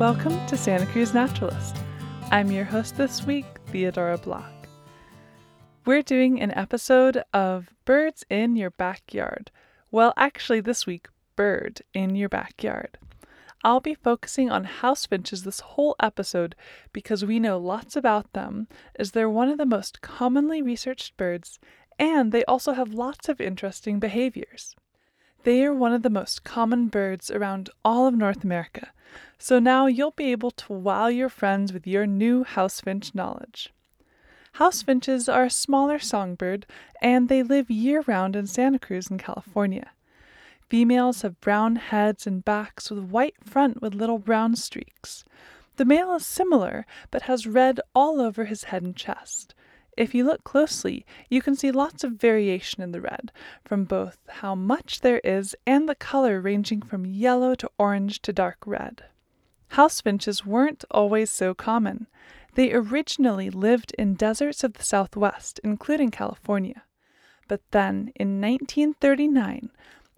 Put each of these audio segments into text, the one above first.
Welcome to Santa Cruz Naturalist. I'm your host this week, Theodora Block. We're doing an episode of Birds in Your Backyard. Well, actually, this week, Bird in Your Backyard. I'll be focusing on house finches this whole episode because we know lots about them, as they're one of the most commonly researched birds, and they also have lots of interesting behaviors. They are one of the most common birds around all of North America, so now you'll be able to wow your friends with your new house finch knowledge. House finches are a smaller songbird and they live year round in Santa Cruz in California. Females have brown heads and backs with a white front with little brown streaks. The male is similar but has red all over his head and chest. If you look closely, you can see lots of variation in the red, from both how much there is and the color ranging from yellow to orange to dark red. House finches weren't always so common. They originally lived in deserts of the southwest, including California. But then, in 1939,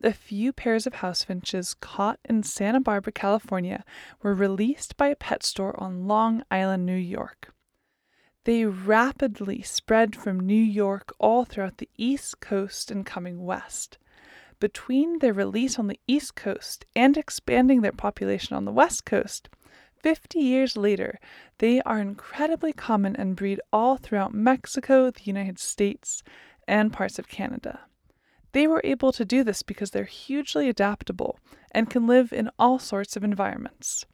a few pairs of house finches caught in Santa Barbara, California, were released by a pet store on Long Island, New York. They rapidly spread from New York all throughout the East Coast and coming west. Between their release on the East Coast and expanding their population on the West Coast, 50 years later, they are incredibly common and breed all throughout Mexico, the United States, and parts of Canada. They were able to do this because they're hugely adaptable and can live in all sorts of environments.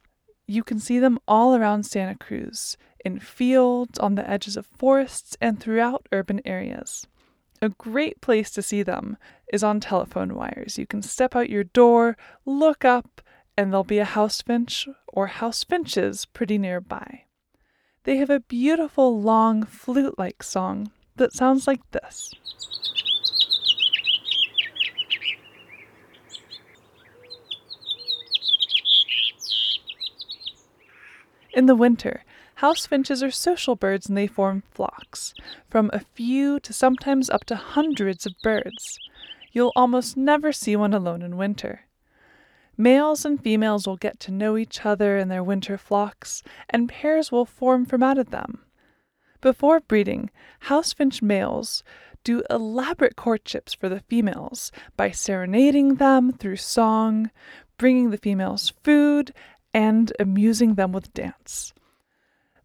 You can see them all around Santa Cruz, in fields, on the edges of forests, and throughout urban areas. A great place to see them is on telephone wires. You can step out your door, look up, and there'll be a house finch or house finches pretty nearby. They have a beautiful, long, flute like song that sounds like this. In the winter, house finches are social birds and they form flocks, from a few to sometimes up to hundreds of birds. You'll almost never see one alone in winter. Males and females will get to know each other in their winter flocks, and pairs will form from out of them. Before breeding, house finch males do elaborate courtships for the females by serenading them through song, bringing the females food, and amusing them with dance.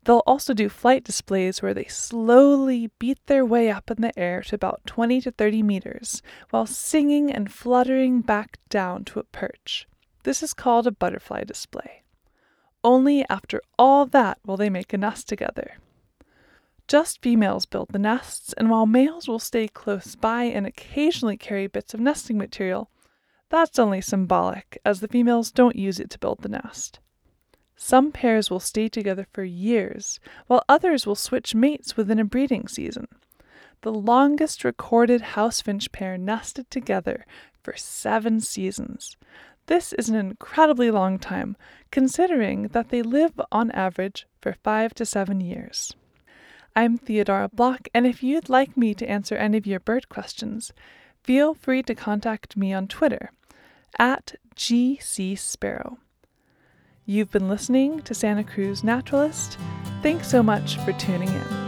They'll also do flight displays where they slowly beat their way up in the air to about 20 to 30 meters while singing and fluttering back down to a perch. This is called a butterfly display. Only after all that will they make a nest together. Just females build the nests, and while males will stay close by and occasionally carry bits of nesting material, that's only symbolic, as the females don't use it to build the nest. Some pairs will stay together for years, while others will switch mates within a breeding season. The longest recorded house finch pair nested together for seven seasons. This is an incredibly long time, considering that they live on average for five to seven years. I'm Theodora Block, and if you'd like me to answer any of your bird questions, feel free to contact me on Twitter at GC Sparrow. You've been listening to Santa Cruz Naturalist. Thanks so much for tuning in.